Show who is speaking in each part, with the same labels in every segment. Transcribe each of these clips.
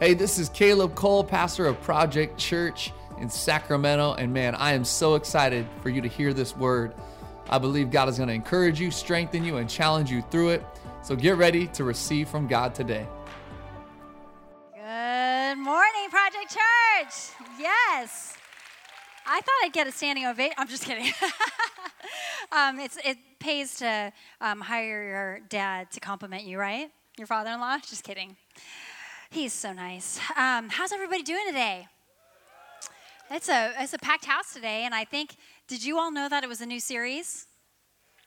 Speaker 1: Hey, this is Caleb Cole, pastor of Project Church in Sacramento. And man, I am so excited for you to hear this word. I believe God is going to encourage you, strengthen you, and challenge you through it. So get ready to receive from God today.
Speaker 2: Good morning, Project Church. Yes. I thought I'd get a standing ovation. I'm just kidding. um, it pays to um, hire your dad to compliment you, right? Your father in law? Just kidding. He's so nice. Um, how's everybody doing today? It's a it's a packed house today, and I think did you all know that it was a new series?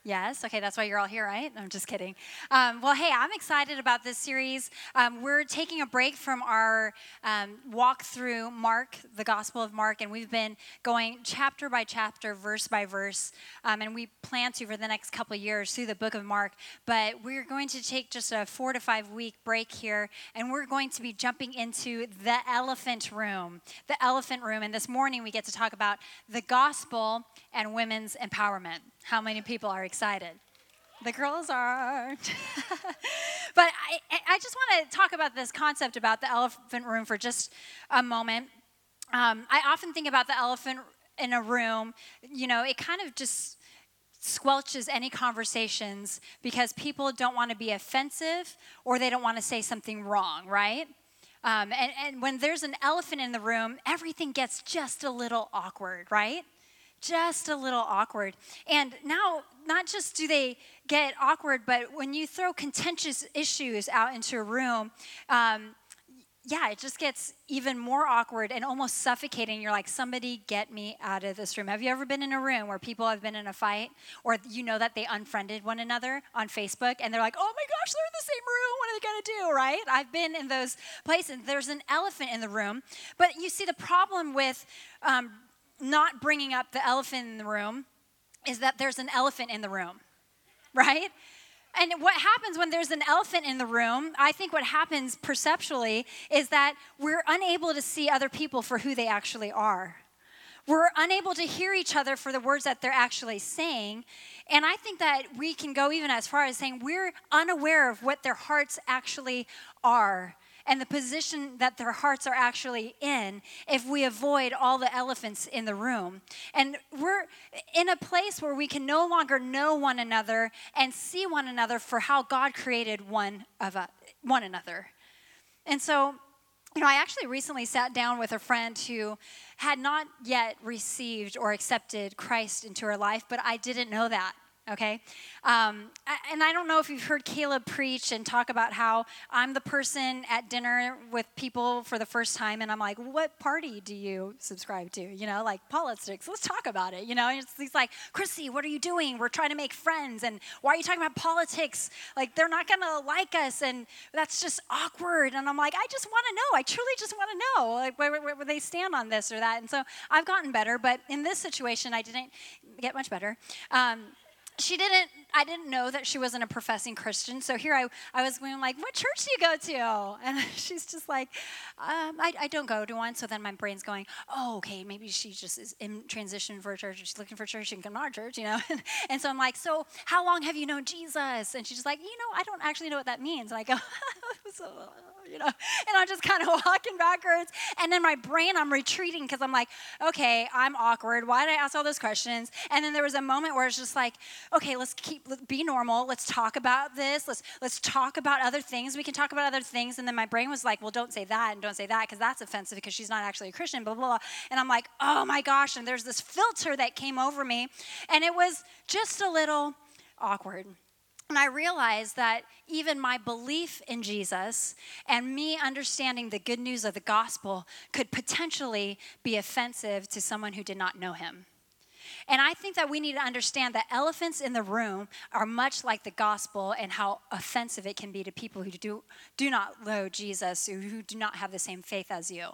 Speaker 2: Yes. Okay, that's why you're all here, right? I'm just kidding. Um, well, hey, I'm excited about this series. Um, we're taking a break from our um, walk through Mark, the Gospel of Mark, and we've been going chapter by chapter, verse by verse, um, and we plan to for the next couple years through the book of Mark. But we're going to take just a four to five week break here, and we're going to be jumping into the elephant room. The elephant room. And this morning we get to talk about the gospel and women's empowerment. How many people are excited? The girls are. but I, I just want to talk about this concept about the elephant room for just a moment. Um, I often think about the elephant in a room, you know, it kind of just squelches any conversations because people don't want to be offensive or they don't want to say something wrong, right? Um, and, and when there's an elephant in the room, everything gets just a little awkward, right? Just a little awkward. And now, not just do they get awkward, but when you throw contentious issues out into a room, um, yeah, it just gets even more awkward and almost suffocating. You're like, somebody get me out of this room. Have you ever been in a room where people have been in a fight or you know that they unfriended one another on Facebook and they're like, oh my gosh, they're in the same room. What are they going to do, right? I've been in those places. There's an elephant in the room. But you see, the problem with um, not bringing up the elephant in the room is that there's an elephant in the room, right? And what happens when there's an elephant in the room, I think what happens perceptually is that we're unable to see other people for who they actually are. We're unable to hear each other for the words that they're actually saying. And I think that we can go even as far as saying we're unaware of what their hearts actually are and the position that their hearts are actually in if we avoid all the elephants in the room. And we're in a place where we can no longer know one another and see one another for how God created one of us, one another. And so, you know, I actually recently sat down with a friend who had not yet received or accepted Christ into her life, but I didn't know that okay? Um, and I don't know if you've heard Caleb preach and talk about how I'm the person at dinner with people for the first time, and I'm like, what party do you subscribe to? You know, like politics. Let's talk about it. You know, and he's like, Chrissy, what are you doing? We're trying to make friends, and why are you talking about politics? Like, they're not gonna like us, and that's just awkward. And I'm like, I just want to know. I truly just want to know, like, where, where, where they stand on this or that. And so I've gotten better, but in this situation, I didn't get much better. Um, she didn't I didn't know that she wasn't a professing Christian. So here I, I was going like, what church do you go to? And she's just like, um, I, I don't go to one. So then my brain's going, oh, okay, maybe she just is in transition for a church. She's looking for a church. She can come to our church, you know? and so I'm like, so how long have you known Jesus? And she's just like, you know, I don't actually know what that means. And I go, so, you know, and I'm just kind of walking backwards. And then my brain, I'm retreating because I'm like, okay, I'm awkward. Why did I ask all those questions? And then there was a moment where it's just like, okay, let's keep be normal. Let's talk about this. Let's let's talk about other things. We can talk about other things. And then my brain was like, well, don't say that and don't say that because that's offensive because she's not actually a Christian. Blah, blah blah. And I'm like, oh my gosh. And there's this filter that came over me, and it was just a little awkward. And I realized that even my belief in Jesus and me understanding the good news of the gospel could potentially be offensive to someone who did not know him. And I think that we need to understand that elephants in the room are much like the gospel and how offensive it can be to people who do, do not know Jesus, or who do not have the same faith as you.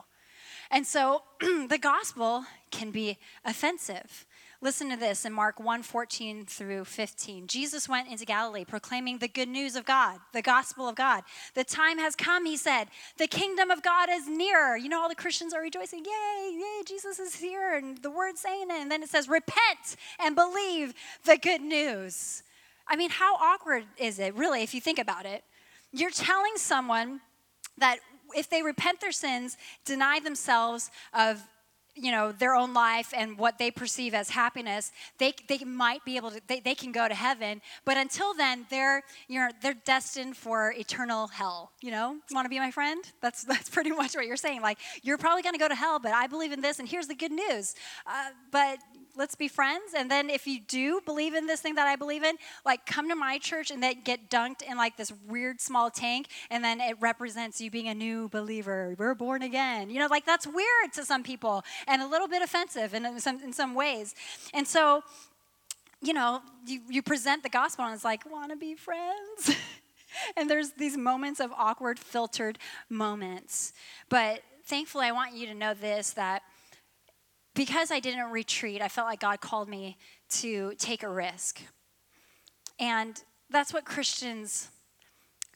Speaker 2: And so the gospel can be offensive. Listen to this in Mark 1 14 through 15. Jesus went into Galilee proclaiming the good news of God, the gospel of God. The time has come, he said. The kingdom of God is near. You know, all the Christians are rejoicing. Yay, yay, Jesus is here. And the word saying it. And then it says, repent and believe the good news. I mean, how awkward is it, really, if you think about it? You're telling someone that if they repent their sins, deny themselves of you know their own life and what they perceive as happiness they, they might be able to they, they can go to heaven. But until then they're you know they're destined for eternal hell you know? Want to be my friend? That's that's pretty much what you're saying. Like you're probably going to go to hell but i believe in this and here's the good news. Uh, but let's be friends. And then if you do believe in this thing that I believe in, like come to my church and then get dunked in like this weird small tank, and then it represents you being a new believer. We're born again. You know, like that's weird to some people and a little bit offensive in some in some ways. And so, you know, you, you present the gospel and it's like, wanna be friends? and there's these moments of awkward filtered moments. But thankfully I want you to know this that because I didn't retreat, I felt like God called me to take a risk. And that's what Christians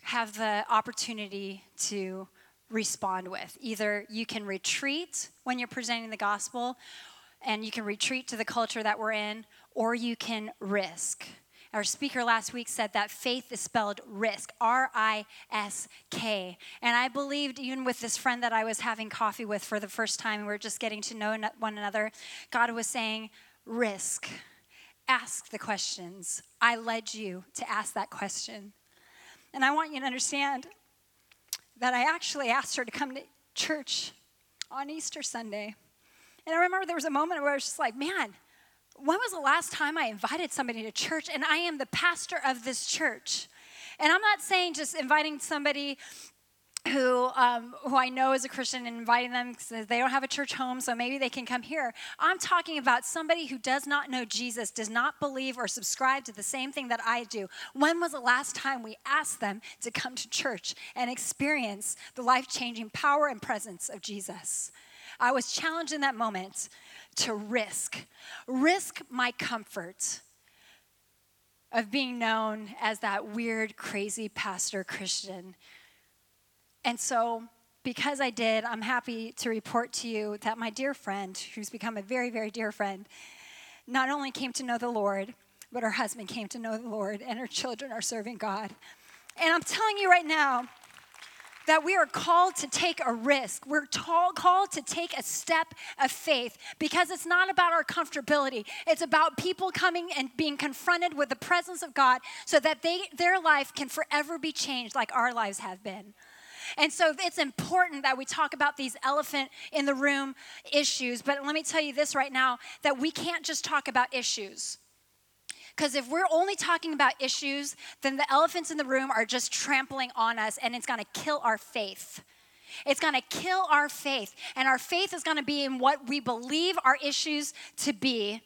Speaker 2: have the opportunity to respond with. Either you can retreat when you're presenting the gospel and you can retreat to the culture that we're in, or you can risk. Our speaker last week said that faith is spelled risk, R I S K. And I believed, even with this friend that I was having coffee with for the first time, we were just getting to know one another, God was saying, risk. Ask the questions. I led you to ask that question. And I want you to understand that I actually asked her to come to church on Easter Sunday. And I remember there was a moment where I was just like, man, when was the last time I invited somebody to church? And I am the pastor of this church. And I'm not saying just inviting somebody who um, who I know is a Christian and inviting them because they don't have a church home, so maybe they can come here. I'm talking about somebody who does not know Jesus, does not believe or subscribe to the same thing that I do. When was the last time we asked them to come to church and experience the life changing power and presence of Jesus? I was challenged in that moment to risk, risk my comfort of being known as that weird, crazy pastor Christian. And so, because I did, I'm happy to report to you that my dear friend, who's become a very, very dear friend, not only came to know the Lord, but her husband came to know the Lord, and her children are serving God. And I'm telling you right now, that we are called to take a risk. We're called to take a step of faith because it's not about our comfortability. It's about people coming and being confronted with the presence of God so that they, their life can forever be changed like our lives have been. And so it's important that we talk about these elephant in the room issues. But let me tell you this right now that we can't just talk about issues. Because if we're only talking about issues, then the elephants in the room are just trampling on us and it's to kill our faith. It's going to kill our faith. And our faith is going to be in what we believe our issues to be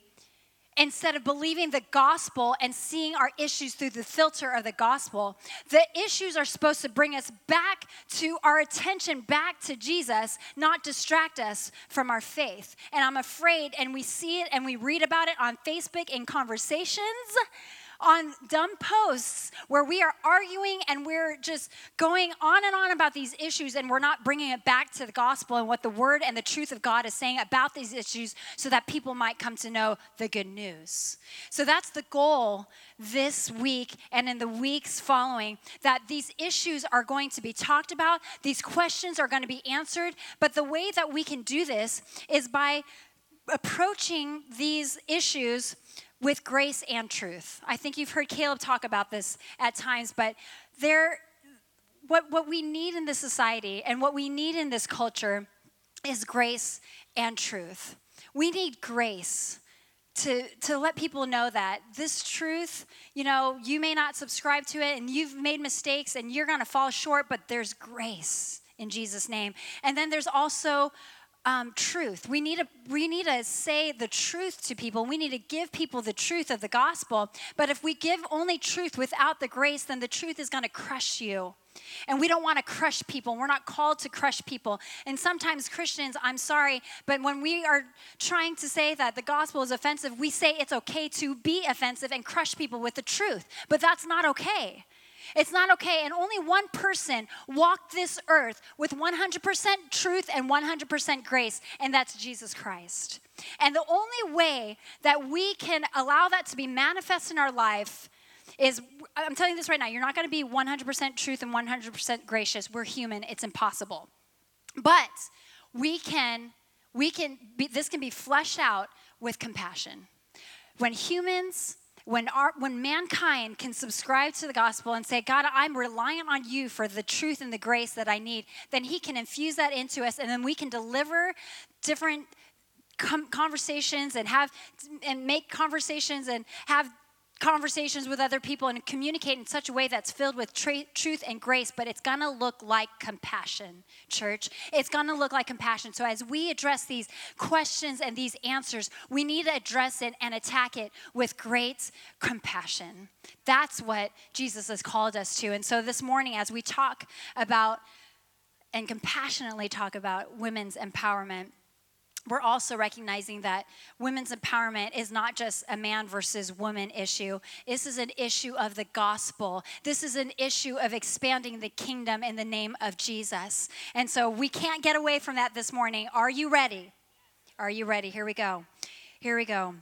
Speaker 2: instead of believing the gospel and seeing our issues through the filter of the gospel. The issues are supposed to bring us back to our attention, back to Jesus, not distract us from our faith. And I'm afraid, and we see it and we read about it on Facebook in conversations on dumb posts where we are arguing and we're just going on and on about these issues and we're not bringing it back to the gospel and what the word and the truth of God is saying about these issues so that people might come to know the good news. So that's the goal this week and in the weeks following that these issues are going to be talked about, these questions are going to be answered, but the way that we can do this is by approaching these issues with grace and truth. I think you've heard Caleb talk about this at times, but there, what, what we need in this society and what we need in this culture is grace and truth. We need grace to, to let people know that this truth, you know, you may not subscribe to it and you've made mistakes and you're to fall short, but there's grace in Jesus' name. And then there's also um, truth. We need, to, we need to say the truth to people. We need to give people the truth of the gospel. But if we give only truth without the grace, then the truth is going to crush you. And we don't want to crush people. We're not called to crush people. And sometimes Christians, I'm sorry, but when we are trying to say that the gospel is offensive, we say it's okay to be offensive and crush people with the truth. But that's not okay. It's not okay. And only one person walked this earth with 100% truth and 100% grace, and that's Jesus Christ. And the only way that we can allow that to be manifest in our life is I'm telling you this right now, you're not going to be 100% truth and 100% gracious. We're human, it's impossible. But we can, we can be, this can be fleshed out with compassion. When humans, when, our, when mankind can subscribe to the gospel and say, God, I'm reliant on you for the truth and the grace that I need, then He can infuse that into us, and then we can deliver different conversations and have and make conversations and have conversations with other people and communicate in such a way that's filled with tra- truth and grace, but it's gonna look like compassion, church. It's gonna look like compassion. So, as we address these questions and these answers, we need to address it and attack it with great compassion. That's what Jesus has called us to. And so, this morning, as we talk about and compassionately talk about women's empowerment, we're also recognizing that women's empowerment is not just a man versus woman issue. This is an issue of the gospel. This is an issue of expanding the kingdom in the name of Jesus. And so we can't get away from that this morning. Are you ready? Are you ready? Here we go. Here we go.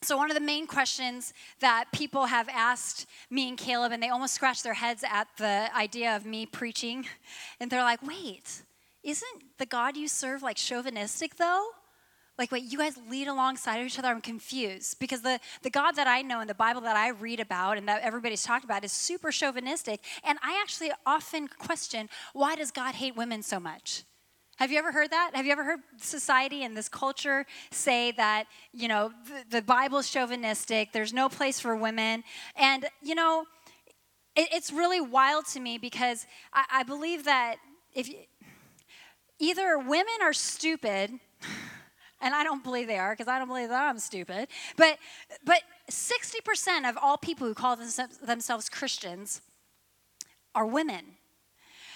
Speaker 2: So, one of the main questions that people have asked me and Caleb, and they almost scratch their heads at the idea of me preaching, and they're like, wait, isn't the God you serve like chauvinistic though? Like, wait, you guys lead alongside of each other? I'm confused because the, the God that I know and the Bible that I read about and that everybody's talked about is super chauvinistic. And I actually often question why does God hate women so much? Have you ever heard that? Have you ever heard society and this culture say that, you know, the, the Bible's chauvinistic, there's no place for women? And, you know, it, it's really wild to me because I, I believe that if you, either women are stupid, and I don't believe they are because I don't believe that I'm stupid, but, but 60% of all people who call themselves Christians are women.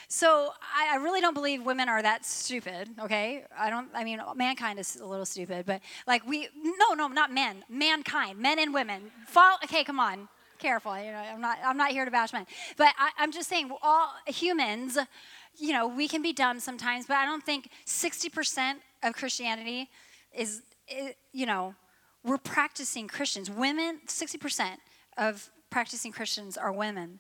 Speaker 2: So I, I, really don't believe women are that stupid. Okay, I don't. I mean, mankind is a little stupid, but like we, no, no, not men. Mankind, men and women. Fall. Okay, come on, careful. You know, I'm not. I'm not here to bash men, but I, I'm just saying, all humans you know, we can be dumb sometimes, but I don't think 60% of Christianity is, you know, we're practicing Christians. Women, 60% of practicing Christians are women.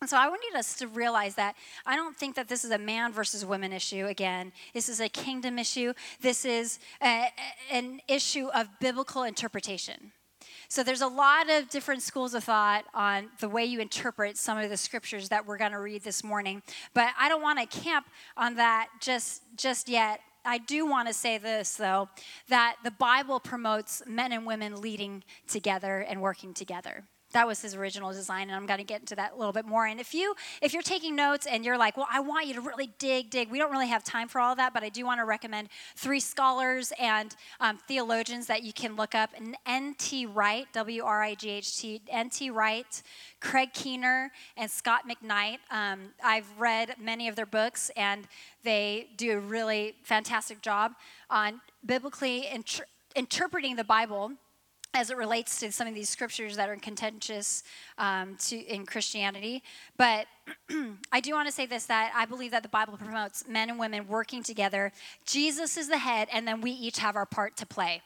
Speaker 2: And so I wanted us to realize that I don't think that this is a man versus women issue again. This is a kingdom issue. This is a, an issue of biblical interpretation. So there's a lot of different schools of thought on the way you interpret some of the scriptures that we're going to read this morning. But I don't want to camp on that just just yet. I do want to say this though that the Bible promotes men and women leading together and working together that was his original design and i'm going to get into that a little bit more. And if you if you're taking notes and you're like well i want you to really dig dig we don't really have time for all that but i do want to recommend three scholars and um, theologians that you can look up nt wright w-r-i-g-h-t nt wright craig keener and scott mcknight. Um, i've read many of their books and they do a really fantastic job on biblically inter- interpreting the bible as it relates to some of these scriptures that are contentious um, to in Christianity. But I do want to say this: that I believe that the Bible promotes men and women working together. Jesus is the head, and then we each have our part to play.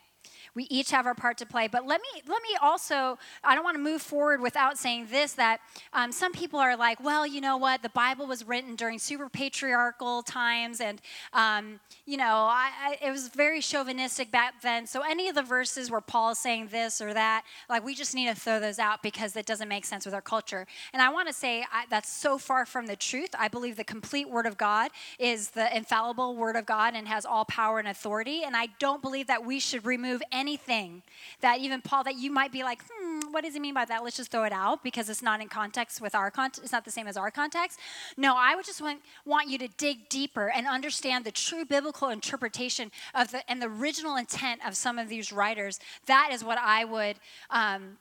Speaker 2: We each have our part to play. But let me let me also. I don't want to move forward without saying this: that um, some people are like, well, you know what? The Bible was written during super patriarchal times, and um, you know, I, I, it was very chauvinistic back then. So any of the verses where Paul is saying this or that, like we just need to throw those out because it doesn't make sense with our culture. And I want to say I, that's so far from the truth. I believe the complete Word of God is the infallible Word of God and has all power and authority. And I don't believe that we should remove anything that even Paul that you might be like, hmm, what does he mean by that? Let's just throw it out because it's not in context with our context. It's not the same as our context. No, I would just want, want you to dig deeper and understand the true biblical interpretation of the and the original intent of some of these writers. That is what I would. Um,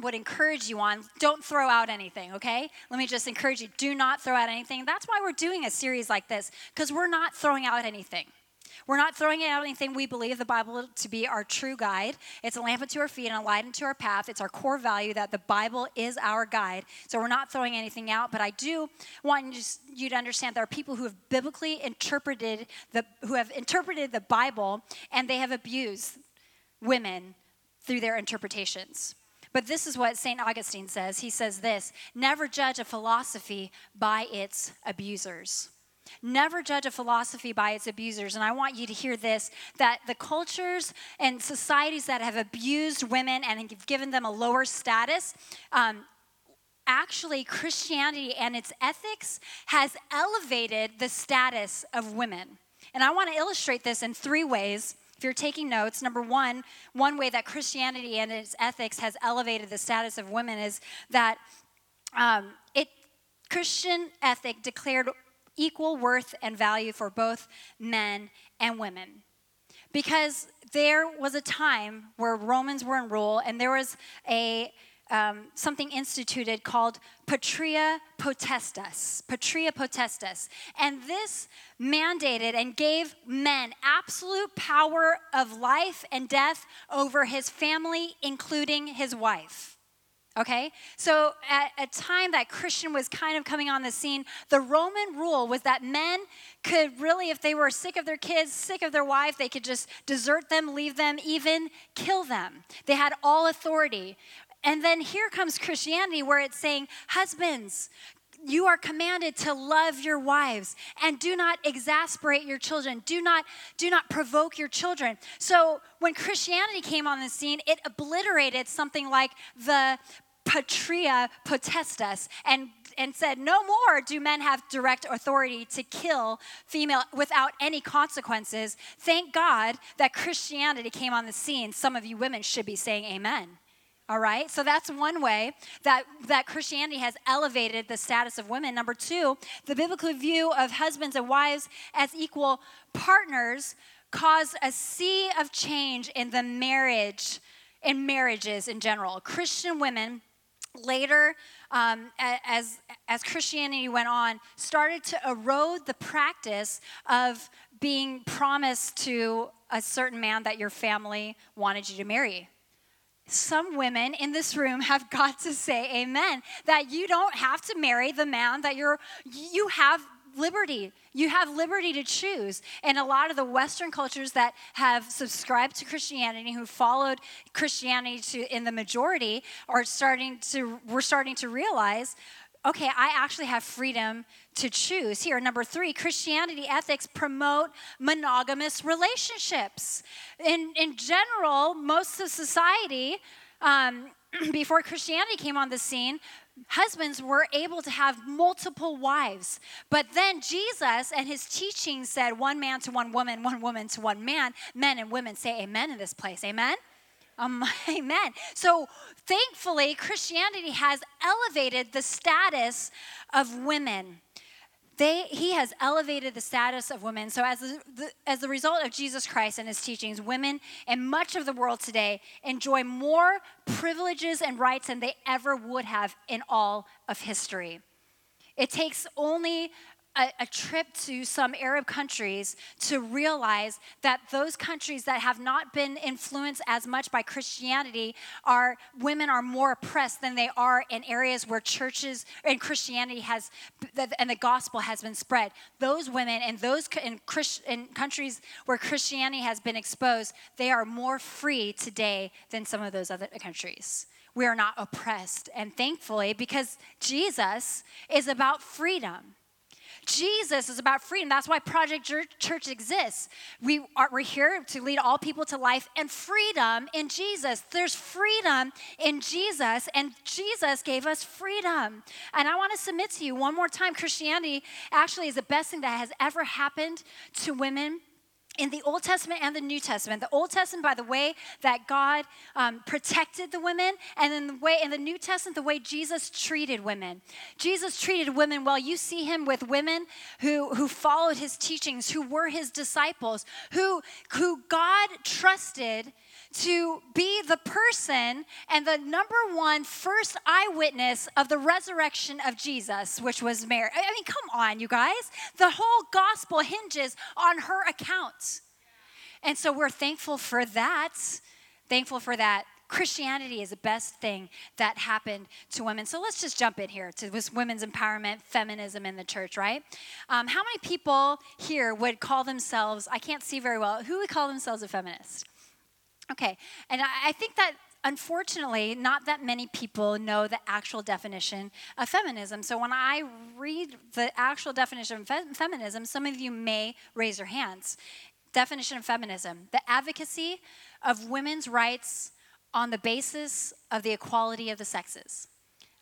Speaker 2: would encourage you on don't throw out anything okay let me just encourage you do not throw out anything that's why we're doing a series like this because we're not throwing out anything we're not throwing out anything we believe the Bible to be our true guide. It's a lamp unto our feet and a light unto our path. It's our core value that the Bible is our guide. So we're not throwing anything out, but I do want you to understand there are people who have biblically interpreted the who have interpreted the Bible and they have abused women through their interpretations. But this is what St. Augustine says. He says this Never judge a philosophy by its abusers. Never judge a philosophy by its abusers. And I want you to hear this that the cultures and societies that have abused women and have given them a lower status, um, actually, Christianity and its ethics has elevated the status of women. And I want to illustrate this in three ways. If you're taking notes, number one, one way that Christianity and its ethics has elevated the status of women is that um, it Christian ethic declared equal worth and value for both men and women. Because there was a time where Romans were in rule and there was a um, something instituted called Patria Potestas. Patria Potestas. And this mandated and gave men absolute power of life and death over his family, including his wife. Okay? So, at a time that Christian was kind of coming on the scene, the Roman rule was that men could really, if they were sick of their kids, sick of their wife, they could just desert them, leave them, even kill them. They had all authority. And then here comes Christianity where it's saying, Husbands, you are commanded to love your wives and do not exasperate your children do not do not provoke your children so when christianity came on the scene it obliterated something like the patria potestas and and said no more do men have direct authority to kill female without any consequences thank god that christianity came on the scene some of you women should be saying amen all right? So that's one way that, that Christianity has elevated the status of women. Number two, the biblical view of husbands and wives as equal partners caused a sea of change in the marriage, in marriages in general. Christian women later um, as, as christianity went on started to erode the practice of being promised to a certain man that your family wanted you to marry. Some women in this room have got to say amen that you don't have to marry the man that you're you have liberty you have liberty to choose and a lot of the western cultures that have subscribed to christianity who followed christianity to in the majority are starting to we're starting to realize okay, I actually have freedom to choose. Here, number three, Christianity ethics promote monogamous relationships. In, in general, most of society, um, before Christianity came on the scene, husbands were able to have multiple wives. But then Jesus and his teaching said one man to one woman, one woman to one man. Men and women say amen in this place. Amen? Um, amen. So thankfully, Christianity has elevated the status of women. They, he has elevated the status of women. So, as the, the, as the result of Jesus Christ and his teachings, women in much of the world today enjoy more privileges and rights than they ever would have in all of history. It takes only a, a, trip to some Arab countries to realize that those countries that have not been influenced as much by Christianity are women are more oppressed than they are in areas where churches and Christianity has and the gospel has been spread. Those women and those in, Christ, in countries where Christianity has been exposed, they are more free today than some of those other countries we are not oppressed. And thankfully, because Jesus is about freedom. Jesus is about freedom. That's why Project Church exists. We are, we're here to lead all people to life and freedom in Jesus. There's freedom in Jesus, and Jesus gave us freedom. And I want to submit to you one more time Christianity actually is the best thing that has ever happened to women in the Old Testament and the New Testament. The Old Testament, by the way that God um, protected the women, and in the way in the New Testament, the way Jesus treated women. Jesus treated women well. You see him with women who who followed his teachings, who were his disciples, who who God trusted to be the person and the number one first eyewitness of the resurrection of Jesus, which was Mary. I mean, come on, you guys. The whole gospel hinges on her account. And so we're thankful for that. Thankful for that. Christianity is the best thing that happened to women. So let's just jump in here to this women's empowerment, feminism in the church, right? Um, how many people here would call themselves, I can't see very well, who would call themselves a feminist? Okay, and I, think that unfortunately, not that many people know the actual definition of feminism. So when I read the actual definition of fe- feminism, some of you may raise your hands. Definition of feminism the advocacy of women's rights on the basis of the equality of the sexes.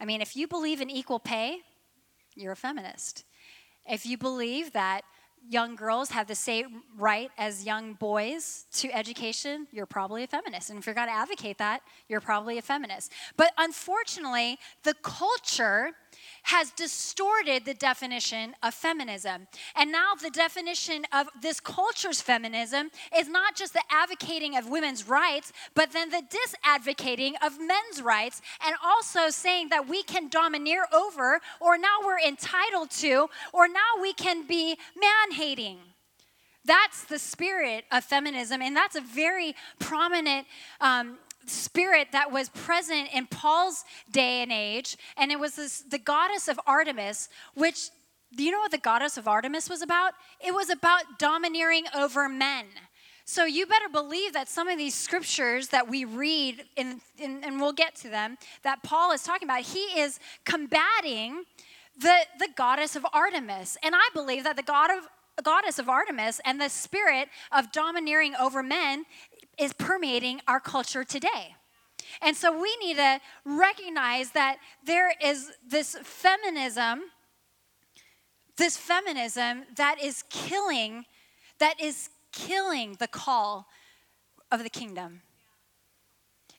Speaker 2: I mean, if you believe in equal pay, you're a feminist. If you believe that young girls have the same right as young boys to education, you're probably a feminist. And if you're going to advocate that, you're probably a feminist. But unfortunately, the culture has distorted the definition of feminism. And now the definition of this culture's feminism is not just the advocating of women's rights, but then the disadvocating of men's rights, and also saying that we can domineer over, or now we're entitled to, or now we can be man hating. That's the spirit of feminism, and that's a very prominent um, spirit that was present in Paul's day and age, and it was this, the goddess of Artemis, which, do you know what the goddess of Artemis was about? It was about domineering over men. So you better believe that some of these scriptures that we read, in, in, and we'll get to them, that Paul is talking about, he is combating the, the goddess of Artemis. And I believe that the god of goddess of Artemis and the spirit of domineering over men is permeating our culture today. And so we need to recognize that there is this feminism, this feminism that is killing, that is killing the call of the kingdom.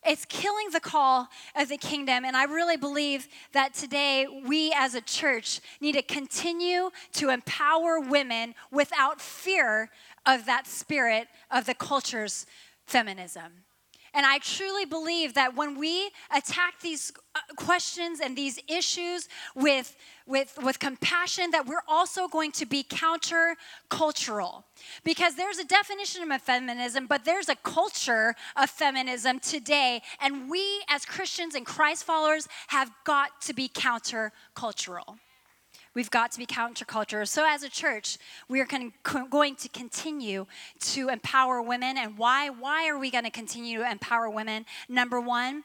Speaker 2: It's killing the call of the kingdom. And I really believe that today we as a church need to continue to empower women without fear of that spirit of the culture's feminism. And I truly believe that when we attack these uh, questions and these issues with, with, with compassion, that we're also going to be counter-cultural. Because there's a definition of feminism, but there's a culture of feminism today. And we as Christians and Christ followers have got to be counter-cultural. We've got to be counterculture. So, as a church, we are going to continue to empower women. And why? Why are we going to continue to empower women? Number one,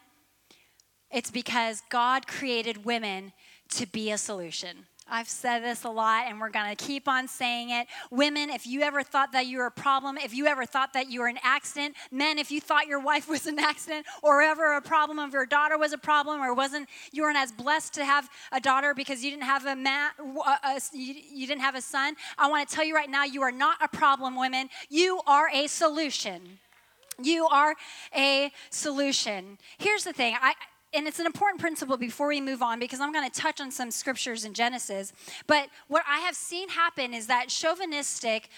Speaker 2: it's because God created women to be a solution. I've said this a lot and we're going to keep on saying it. Women, if you ever thought that you were a problem, if you ever thought that you were an accident, men, if you thought your wife was an accident or ever a problem, if your daughter was a problem or wasn't, you weren't as blessed to have a daughter because you didn't have a man, you, you didn't have a son, I want to tell you right now, you are not a problem, women. You are a solution. You are a solution. Here's the thing. I, and it's an important principle before we move on because I'm going to touch on some scriptures in Genesis. But what I have seen happen is that chauvinistic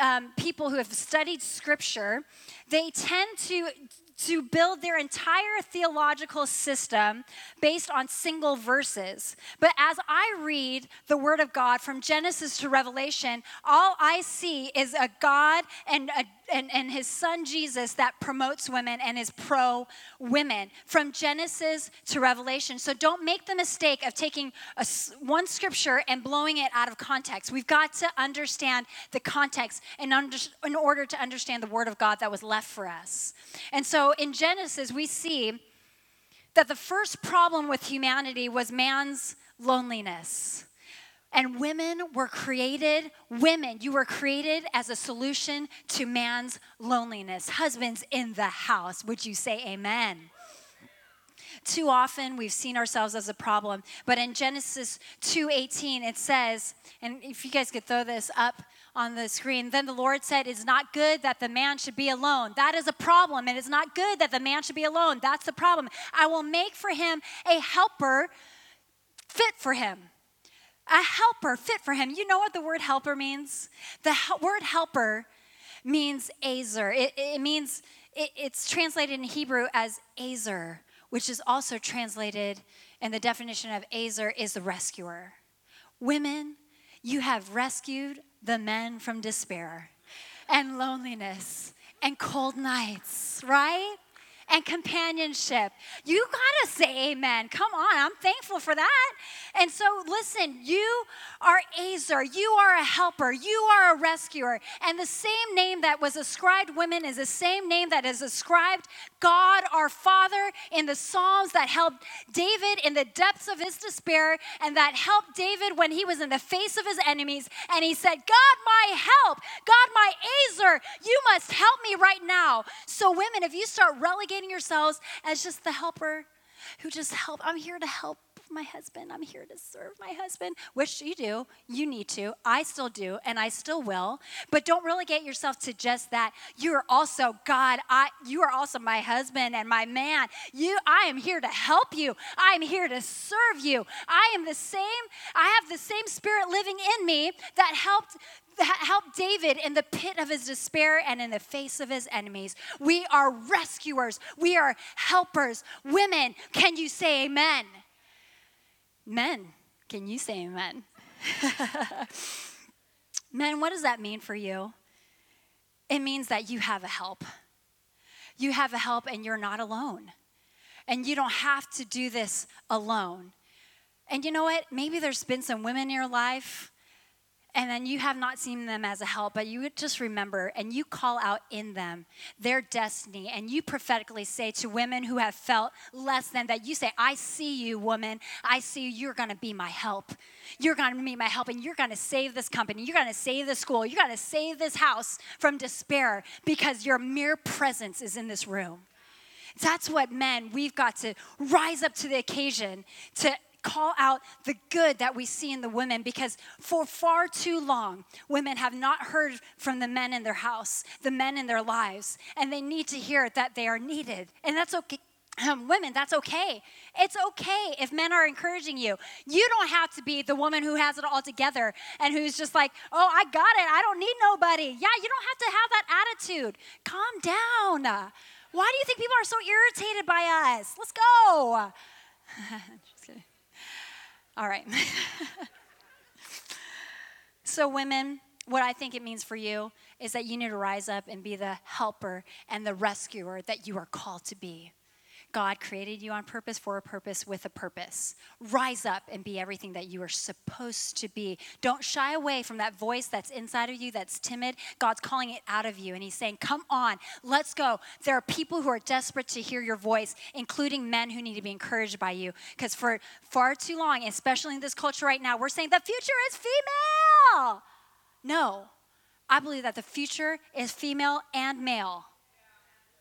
Speaker 2: um, people who have studied scripture, they tend to to build their entire theological system based on single verses. But as I read the Word of God from Genesis to Revelation, all I see is a God and, a, and, and His Son Jesus that promotes women and is pro women from Genesis to Revelation. So don't make the mistake of taking a, one scripture and blowing it out of context. We've got to understand the context in, under, in order to understand the Word of God that was left for us. And so in Genesis, we see that the first problem with humanity was man's loneliness. And women were created, women, you were created as a solution to man's loneliness. Husbands in the house, would you say amen? Too often we've seen ourselves as a problem, but in Genesis 2:18 it says, and if you guys could throw this up on the screen. Then the Lord said, It's not good that the man should be alone. That is a problem. And it's not good that the man should be alone. That's the problem. I will make for him a helper fit for him. A helper fit for him. You know what the word helper means? The he- word helper means azer. It, it means, it, it's translated in Hebrew as azer, which is also translated, and the definition of azer is the rescuer. Women, you have rescued the men from despair and loneliness and cold nights, right? And companionship. You gotta say amen. Come on, I'm thankful for that. And so, listen, you are Azer, you are a helper, you are a rescuer. And the same name that was ascribed women is the same name that is ascribed God our Father in the Psalms that helped David in the depths of his despair and that helped David when he was in the face of his enemies. And he said, God, my help, God, my You must help me right now. So, women, if you start relegating yourselves as just the helper who just help, I'm here to help my husband. I'm here to serve my husband, which you do. You need to. I still do, and I still will. But don't relegate yourself to just that. You are also God. I, you are also my husband and my man. You, I am here to help you. I am here to serve you. I am the same. I have the same spirit living in me that helped helped David in the pit of his despair and in the face of his enemies. We are rescuers, we are helpers. Women, can you say amen? Men, can you say amen? Men, what does that mean for you? It means that you have a help. You have a help and you're not alone. And you don't have to do this alone. And you know what? Maybe there's been some women in your life and then you have not seen them as a help, but you just remember and you call out in them their destiny, and you prophetically say to women who have felt less than that, you say, I see you, woman. I see you. You're going to be my help. You're going to be my help, and you're going to save this company. You're going to save the school. You're going to save this house from despair because your mere presence is in this room. That's what men, we've got to rise up to the occasion to call out the good that we see in the women because for far too long, women have not heard from the men in their house, the men in their lives, and they need to hear that they are needed. And that's okay. Um, women, that's okay. It's okay if men are encouraging you. You don't have to be the woman who has it all together and who's just like, oh, I got it. I don't need nobody. Yeah, you don't have to have that attitude. Calm down. Why do you think people are so irritated by us? Let's go. All right. so, women, what I think it means for you is that you need to rise up and be the helper and the rescuer that you are called to be. God created you on purpose for a purpose with a purpose. Rise up and be everything that you are supposed to be. Don't shy away from that voice that's inside of you that's timid. God's calling it out of you and He's saying, Come on, let's go. There are people who are desperate to hear your voice, including men who need to be encouraged by you. Because for far too long, especially in this culture right now, we're saying the future is female. No, I believe that the future is female and male.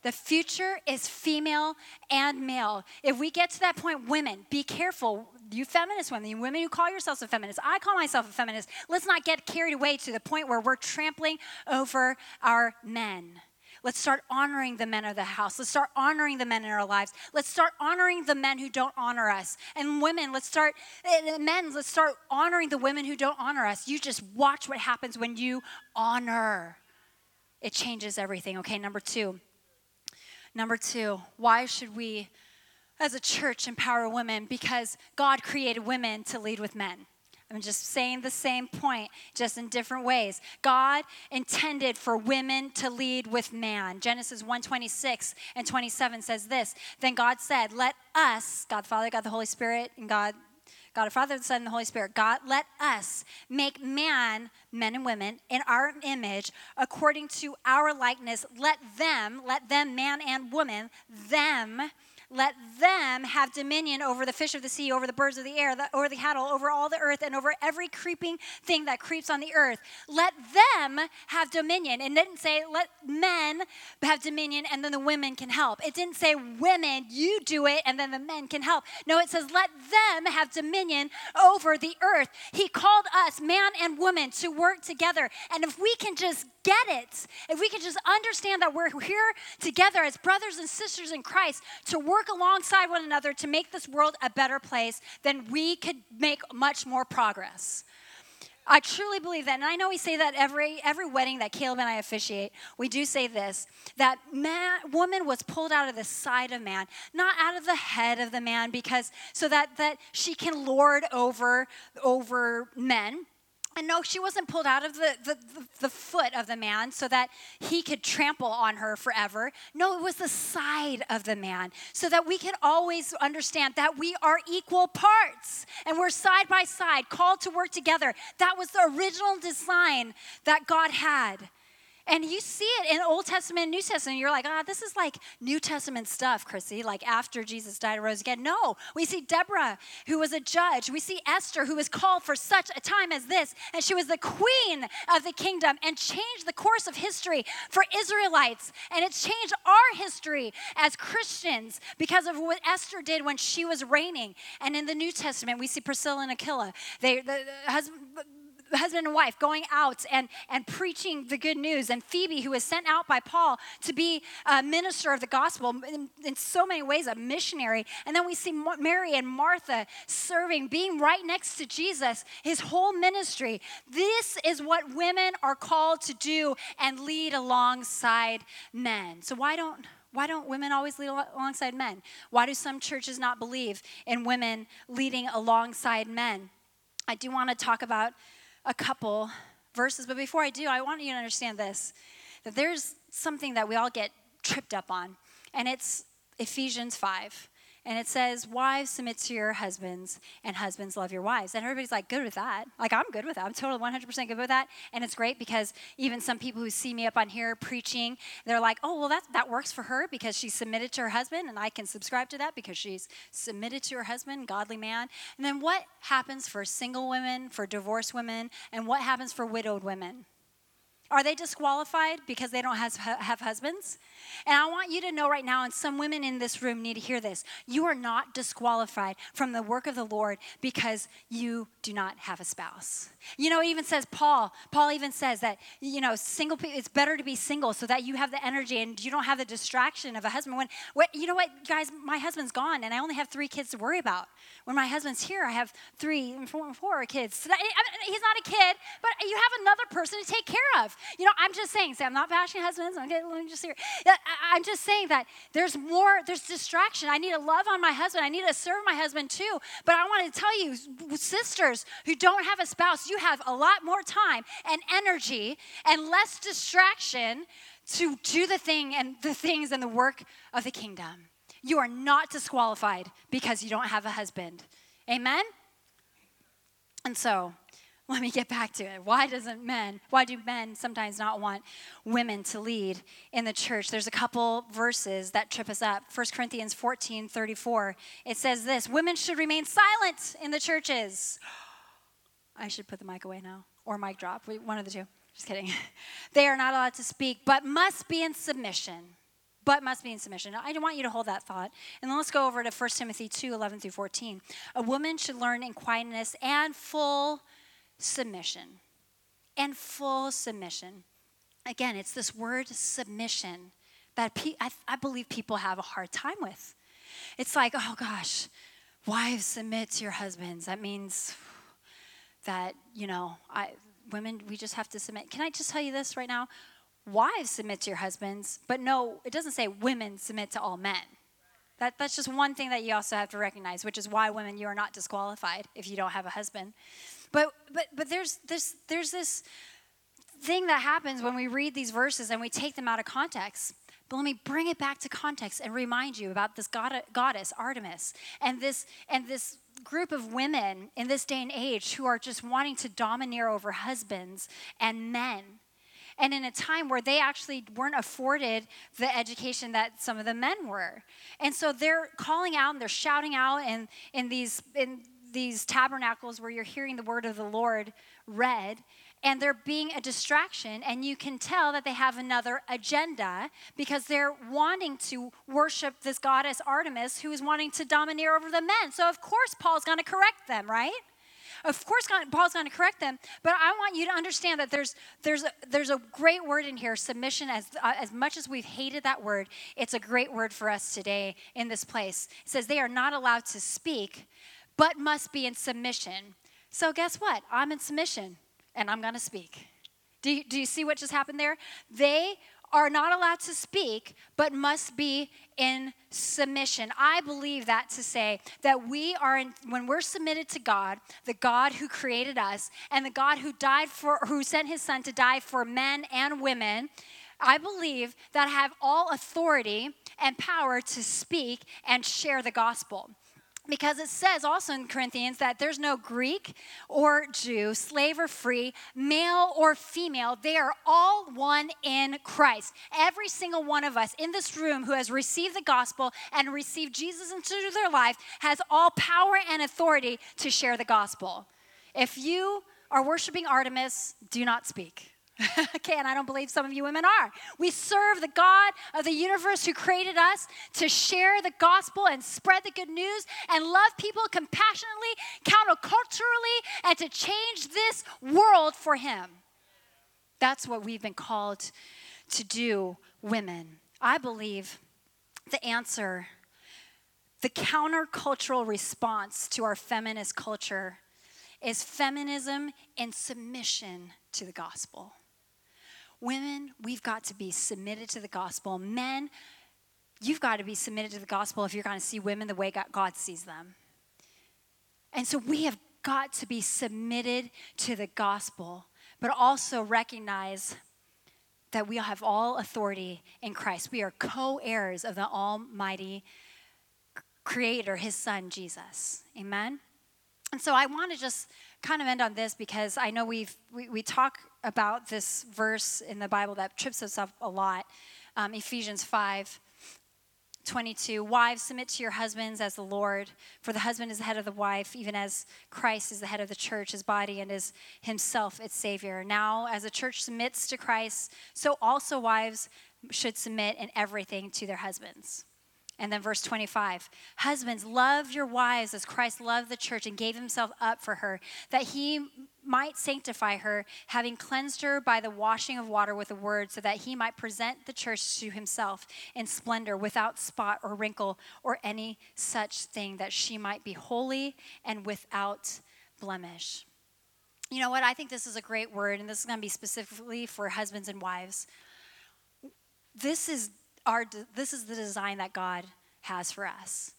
Speaker 2: The future is female and male. If we get to that point, women, be careful. You feminist women, you women who call yourselves a feminist, I call myself a feminist. Let's not get carried away to the point where we're trampling over our men. Let's start honoring the men of the house. Let's start honoring the men in our lives. Let's start honoring the men who don't honor us. And women, let's start, eh, men, let's start honoring the women who don't honor us. You just watch what happens when you honor. It changes everything. Okay, number two. Number two, why should we as a church empower women? Because God created women to lead with men. I'm just saying the same point, just in different ways. God intended for women to lead with man. Genesis 1:26 and 27 says this. Then God said, "Let us, God the Father, God the Holy Spirit, and God God the Father, the Son, and the Holy Spirit. God, let us make man, men and women, in our image, according to our likeness. Let them, let them, man and woman, them let them have dominion over the fish of the sea, over the birds of the air, the, over the cattle, over all the earth, and over every creeping thing that creeps on the earth. Let them have dominion. It didn't say let men have dominion and then the women can help. It didn't say women, you do it, and then the men can help. No, it says let them have dominion over the earth. He called us, man and woman, to work together. And if we can just get it, if we can just understand that we're here together as brothers and sisters in Christ to work alongside one another to make this world a better place, then we could make much more progress. I truly believe that, and I know we say that every every wedding that Caleb and I officiate. We do say this: that man, woman was pulled out of the side of man, not out of the head of the man, because so that that she can lord over over men And no, she wasn't pulled out of the, the, the, foot of the man so that he could trample on her forever. No, it was the side of the man so that we can always understand that we are equal parts and we're side by side, called to work together. That was the original design that God had. And you see it in Old Testament and New Testament. You're like, ah, oh, this is like New Testament stuff, Chrissy, like after Jesus died and rose again. No, we see Deborah, who was a judge. We see Esther, who was called for such a time as this. And she was the queen of the kingdom and changed the course of history for Israelites. And it's changed our history as Christians because of what Esther did when she was reigning. And in the New Testament, we see Priscilla and Aquila. They, the, the husband, husband and wife going out and, and preaching the good news, and Phoebe, who was sent out by Paul to be a minister of the gospel in, in so many ways, a missionary. And then we see Mary and Martha serving, being right next to Jesus, his whole ministry. This is what women are called to do and lead alongside men. So, why don't why don't women always lead alongside men? Why do some churches not believe in women leading alongside men? I do want to talk about a couple verses, but before I do, I want you to understand this that there's something that we all get tripped up on, and it's Ephesians 5. And it says, Wives, submit to your husbands, and husbands, love your wives. And everybody's like, good with that. Like, I'm good with that. I'm totally 100% good with that. And it's great because even some people who see me up on here preaching, they're like, oh, well, that, that works for her because she's submitted to her husband, and I can subscribe to that because she's submitted to her husband, godly man. And then what happens for single women, for divorced women, and what happens for widowed women? Are they disqualified because they don't have, have husbands? And I want you to know right now, and some women in this room need to hear this you are not disqualified from the work of the Lord because you do not have a spouse. You know, it even says, Paul, Paul even says that, you know, single people, it's better to be single so that you have the energy and you don't have the distraction of a husband. When, when you know what, guys, my husband's gone and I only have three kids to worry about. When my husband's here, I have three, four, four kids. So that, I mean, he's not a kid, but you have another person to take care of. You know, I'm just saying, say, I'm not bashing husbands. I'm let me just hear. I'm just saying that there's more, there's distraction. I need to love on my husband. I need to serve my husband too. But I want to tell you, sisters who don't have a spouse, you have a lot more time and energy and less distraction to do the thing and the things and the work of the kingdom. You are not disqualified because you don't have a husband. Amen? And so, let me get back to it. Why doesn't men, why do men sometimes not want women to lead in the church? There's a couple verses that trip us up. 1 Corinthians 14, 34. It says this women should remain silent in the churches. I should put the mic away now, or mic drop, one of the two. Just kidding. they are not allowed to speak, but must be in submission. But must be in submission. I want you to hold that thought. And then let's go over to 1 Timothy 2 11 through 14. A woman should learn in quietness and full submission. And full submission. Again, it's this word submission that I, I believe people have a hard time with. It's like, oh gosh, wives submit to your husbands. That means that, you know, I, women, we just have to submit. Can I just tell you this right now? Wives submit to your husbands, but no, it doesn't say women submit to all men. That, that's just one thing that you also have to recognize, which is why women, you are not disqualified if you don't have a husband. But, but, but there's, this, there's this thing that happens when we read these verses and we take them out of context. But let me bring it back to context and remind you about this god- goddess Artemis and this and this group of women in this day and age who are just wanting to domineer over husbands and men. And in a time where they actually weren't afforded the education that some of the men were. And so they're calling out and they're shouting out in, in these in these tabernacles where you're hearing the word of the Lord read and they're being a distraction and you can tell that they have another agenda because they're wanting to worship this goddess Artemis who is wanting to domineer over the men. So of course Paul's going to correct them, right? Of course, Paul's going to correct them, but I want you to understand that there's there's a, there's a great word in here, submission. As uh, as much as we've hated that word, it's a great word for us today in this place. It says they are not allowed to speak, but must be in submission. So, guess what? I'm in submission and I'm going to speak. Do you, do you see what just happened there? They are not allowed to speak, but must be in submission. I believe that to say that we are, in, when we're submitted to God, the God who created us, and the God who died for, who sent his son to die for men and women, I believe that have all authority and power to speak and share the gospel. Because it says also in Corinthians that there's no Greek or Jew, slave or free, male or female. They are all one in Christ. Every single one of us in this room who has received the gospel and received Jesus into their life has all power and authority to share the gospel. If you are worshiping Artemis, do not speak. okay, and I don't believe some of you women are. We serve the God of the universe who created us to share the gospel and spread the good news and love people compassionately, counterculturally, and to change this world for Him. That's what we've been called to do, women. I believe the answer, the countercultural response to our feminist culture is feminism in submission to the gospel. Women, we've got to be submitted to the gospel. Men, you've got to be submitted to the gospel if you're going to see women the way God sees them. And so we have got to be submitted to the gospel, but also recognize that we have all authority in Christ. We are co heirs of the Almighty Creator, His Son, Jesus. Amen? And so I want to just kind of end on this because I know we've, we, we talk about this verse in the Bible that trips us up a lot um, Ephesians 5. 22 Wives, submit to your husbands as the Lord, for the husband is the head of the wife, even as Christ is the head of the church, his body, and is himself its Savior. Now, as the church submits to Christ, so also wives should submit in everything to their husbands. And then verse 25 Husbands, love your wives as Christ loved the church and gave himself up for her, that he might sanctify her, having cleansed her by the washing of water with the word, so that he might present the church to himself in splendor, without spot or wrinkle or any such thing, that she might be holy and without blemish. You know what? I think this is a great word, and this is going to be specifically for husbands and wives. This is our this is the design that God has for us.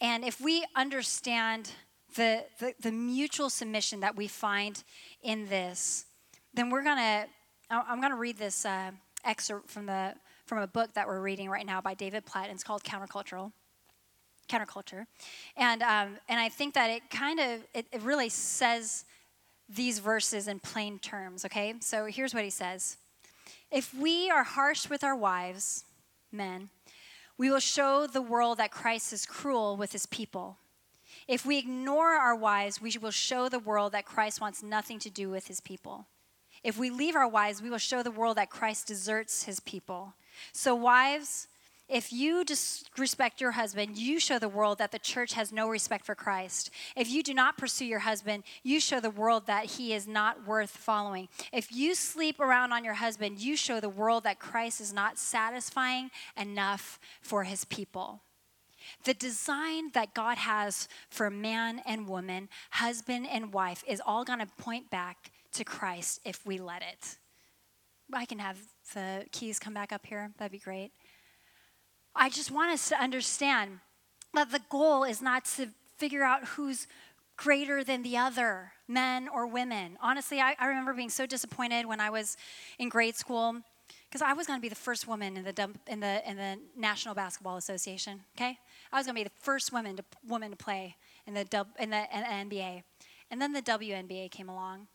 Speaker 2: And if we understand the, the, the mutual submission that we find in this, then we're gonna I'm gonna read this uh, excerpt from the from a book that we're reading right now by David Platt, and it's called Countercultural counterculture. And um, and i think that it kind of it, it really says these verses in plain terms okay? So here's what he says. If we are harsh with our wives men, we will show the world that Christ is cruel with his people. If we ignore our wives, we will show the world that Christ wants nothing to do with his people. If we leave our wives, we will show the world that Christ deserts his people. So, wives, if you disrespect your husband, you show the world that the church has no respect for Christ. If you do not pursue your husband, you show the world that he is not worth following. If you sleep around on your husband, you show the world that Christ is not satisfying enough for his people. The design that God has for man and woman, husband and wife, is all going to point back to Christ if we let it. I can have the keys come back up here. That'd be great. I just want us to understand that the goal is not to figure out who's greater than the other, men or women. Honestly, I, I remember being so disappointed when I was in grade school because I was going to be the first woman in the, in the, in the National Basketball Association, okay? I was going to be the first woman to, woman to play in the, in the NBA. And then the WNBA came along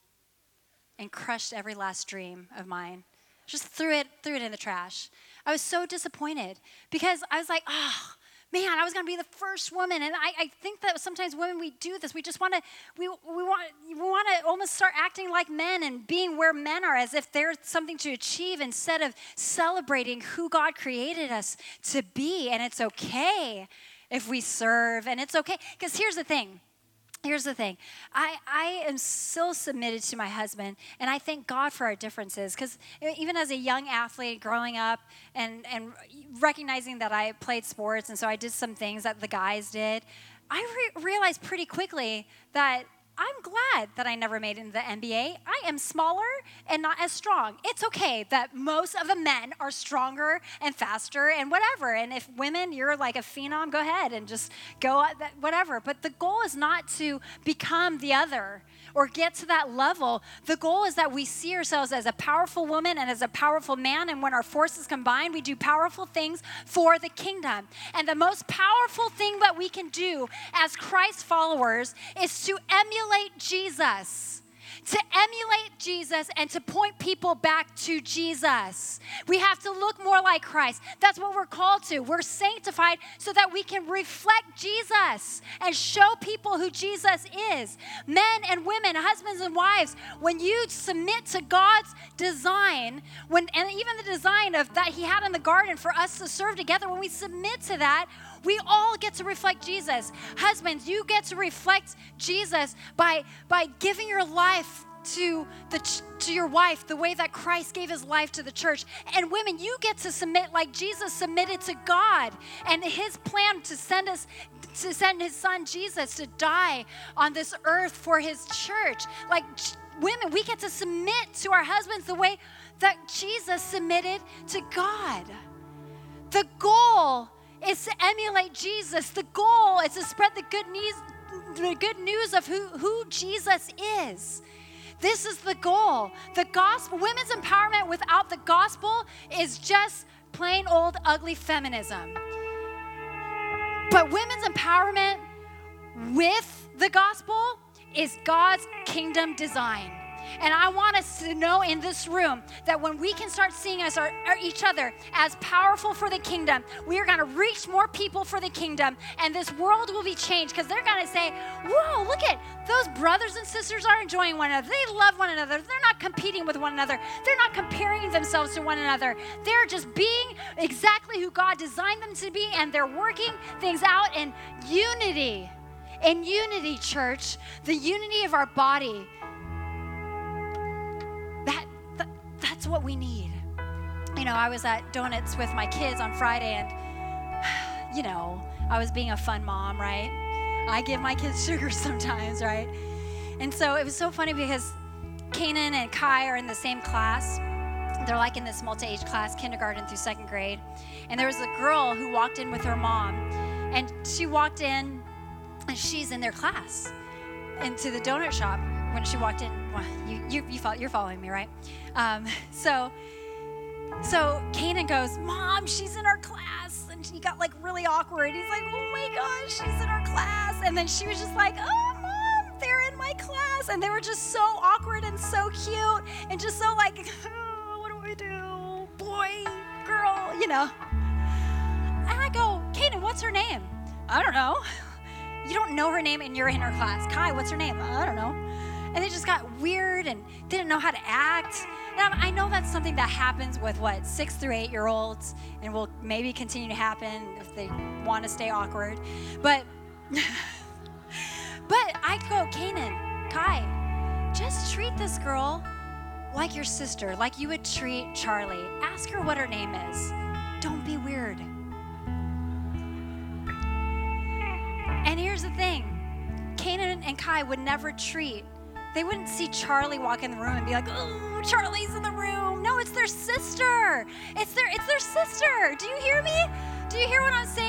Speaker 2: and crushed every last dream of mine. Just threw it, threw it in the trash. I was so disappointed because I was like, oh, man, I was going to be the first woman. And I, I, think that sometimes women, we do this. We just want to, we, we want, we want to almost start acting like men and being where men are as if there's something to achieve instead of celebrating who God created us to be. And it's okay if we serve and it's okay. Because here's the thing Here's the thing I, I am still submitted to my husband, and I thank God for our differences. Because even as a young athlete growing up and, and recognizing that I played sports, and so I did some things that the guys did, I re- realized pretty quickly that I'm glad that I never made it into the NBA. I am smaller and not as strong. It's okay that most of the men are stronger and faster and whatever. And if women, you're like a phenom, go ahead and just go whatever. But the goal is not to become the other or get to that level. The goal is that we see ourselves as a powerful woman and as a powerful man. And when our forces combine, we do powerful things for the kingdom. And the most powerful thing that we can do as Christ followers is to emulate Jesus to emulate Jesus and to point people back to Jesus. We have to look more like Christ. That's what we're called to. We're sanctified so that we can reflect Jesus and show people who Jesus is. Men and women, husbands and wives, when you submit to God's design, when and even the design of that he had in the garden for us to serve together, when we submit to that, we all get to reflect Jesus. Husbands, you get to reflect Jesus by, by giving your life to the to your wife the way that Christ gave his life to the church. And women, you get to submit like Jesus submitted to God and his plan to send us to send his son Jesus to die on this earth for his church. Like women, we get to submit to our husbands the way that Jesus submitted to God. The goal is to emulate Jesus. The goal is to spread the good news, the good news of who, who Jesus is. This is the goal. The gospel, women's empowerment without the gospel is just plain old ugly feminism. But women's empowerment with the gospel is God's kingdom design. And I want us to know in this room that when we can start seeing us our, our each other as powerful for the kingdom, we are going to reach more people for the kingdom, and this world will be changed because they're going to say, "Whoa, look at those brothers and sisters are enjoying one another. They love one another. They're not competing with one another. They're not comparing themselves to one another. They're just being exactly who God designed them to be, and they're working things out in unity." In unity, church, the unity of our body, That's what we need. You know, I was at Donuts with my kids on Friday, and, you know, I was being a fun mom, right? I give my kids sugar sometimes, right? And so it was so funny because Kanan and Kai are in the same class. They're like in this multi age class, kindergarten through second grade. And there was a girl who walked in with her mom, and she walked in, and she's in their class into the donut shop when she walked in. Well, you, you, you follow, you're following me, right? Um, so, so Kanan goes, Mom, she's in our class. And he got like really awkward. He's like, Oh my gosh, she's in our class. And then she was just like, Oh, Mom, they're in my class. And they were just so awkward and so cute and just so like, oh, What do I do? Boy, girl, you know. And I go, Kanan, what's her name? I don't know. You don't know her name and you're in her class. Kai, what's her name? I don't know and they just got weird and didn't know how to act. And I know that's something that happens with what six through eight year olds, and will maybe continue to happen if they want to stay awkward. But, but I go, Kanan, Kai, just treat this girl like your sister, like you would treat Charlie. Ask her what her name is. Don't be weird. And here's the thing Kanan and Kai would never treat they wouldn't see Charlie walk in the room and be like, "Oh, Charlie's in the room." No, it's their sister. It's their it's their sister. Do you hear me? Do you hear what I'm saying?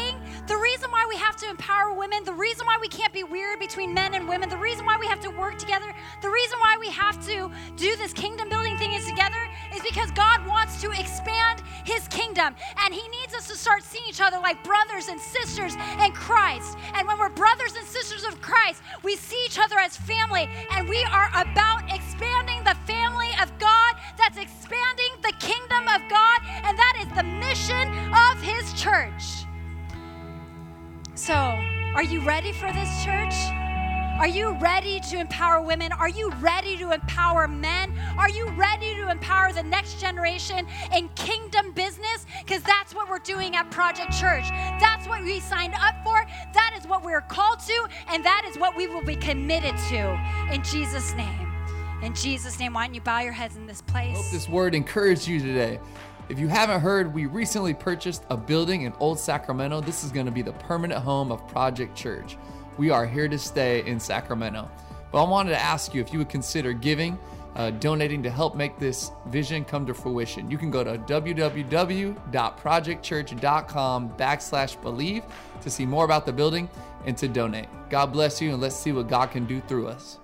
Speaker 2: We have to empower women, the reason why we can't be weird between men and women, the reason why we have to work together, the reason why we have to do this kingdom building thing is together is because God wants to expand his kingdom and he needs us to start seeing each other like brothers and sisters in Christ. And when we're brothers and sisters of Christ, we see each other as family and we are about expanding the family of God that's expanding the kingdom of God and that is the mission of his church. So, are you ready for this church? Are you ready to empower women? Are you ready to empower men? Are you ready to empower the next generation in kingdom business? Because that's what we're doing at Project Church. That's what we signed up for. That is what we're called to, and that is what we will be committed to in Jesus' name. In Jesus' name, why don't you bow your heads in this place?
Speaker 1: Hope this word encouraged you today. If you haven't heard, we recently purchased a building in Old Sacramento. This is going to be the permanent home of Project Church. We are here to stay in Sacramento. But I wanted to ask you if you would consider giving, uh, donating to help make this vision come to fruition. You can go to www.projectchurch.com backslash believe to see more about the building and to donate. God bless you, and let's see what God can do through us.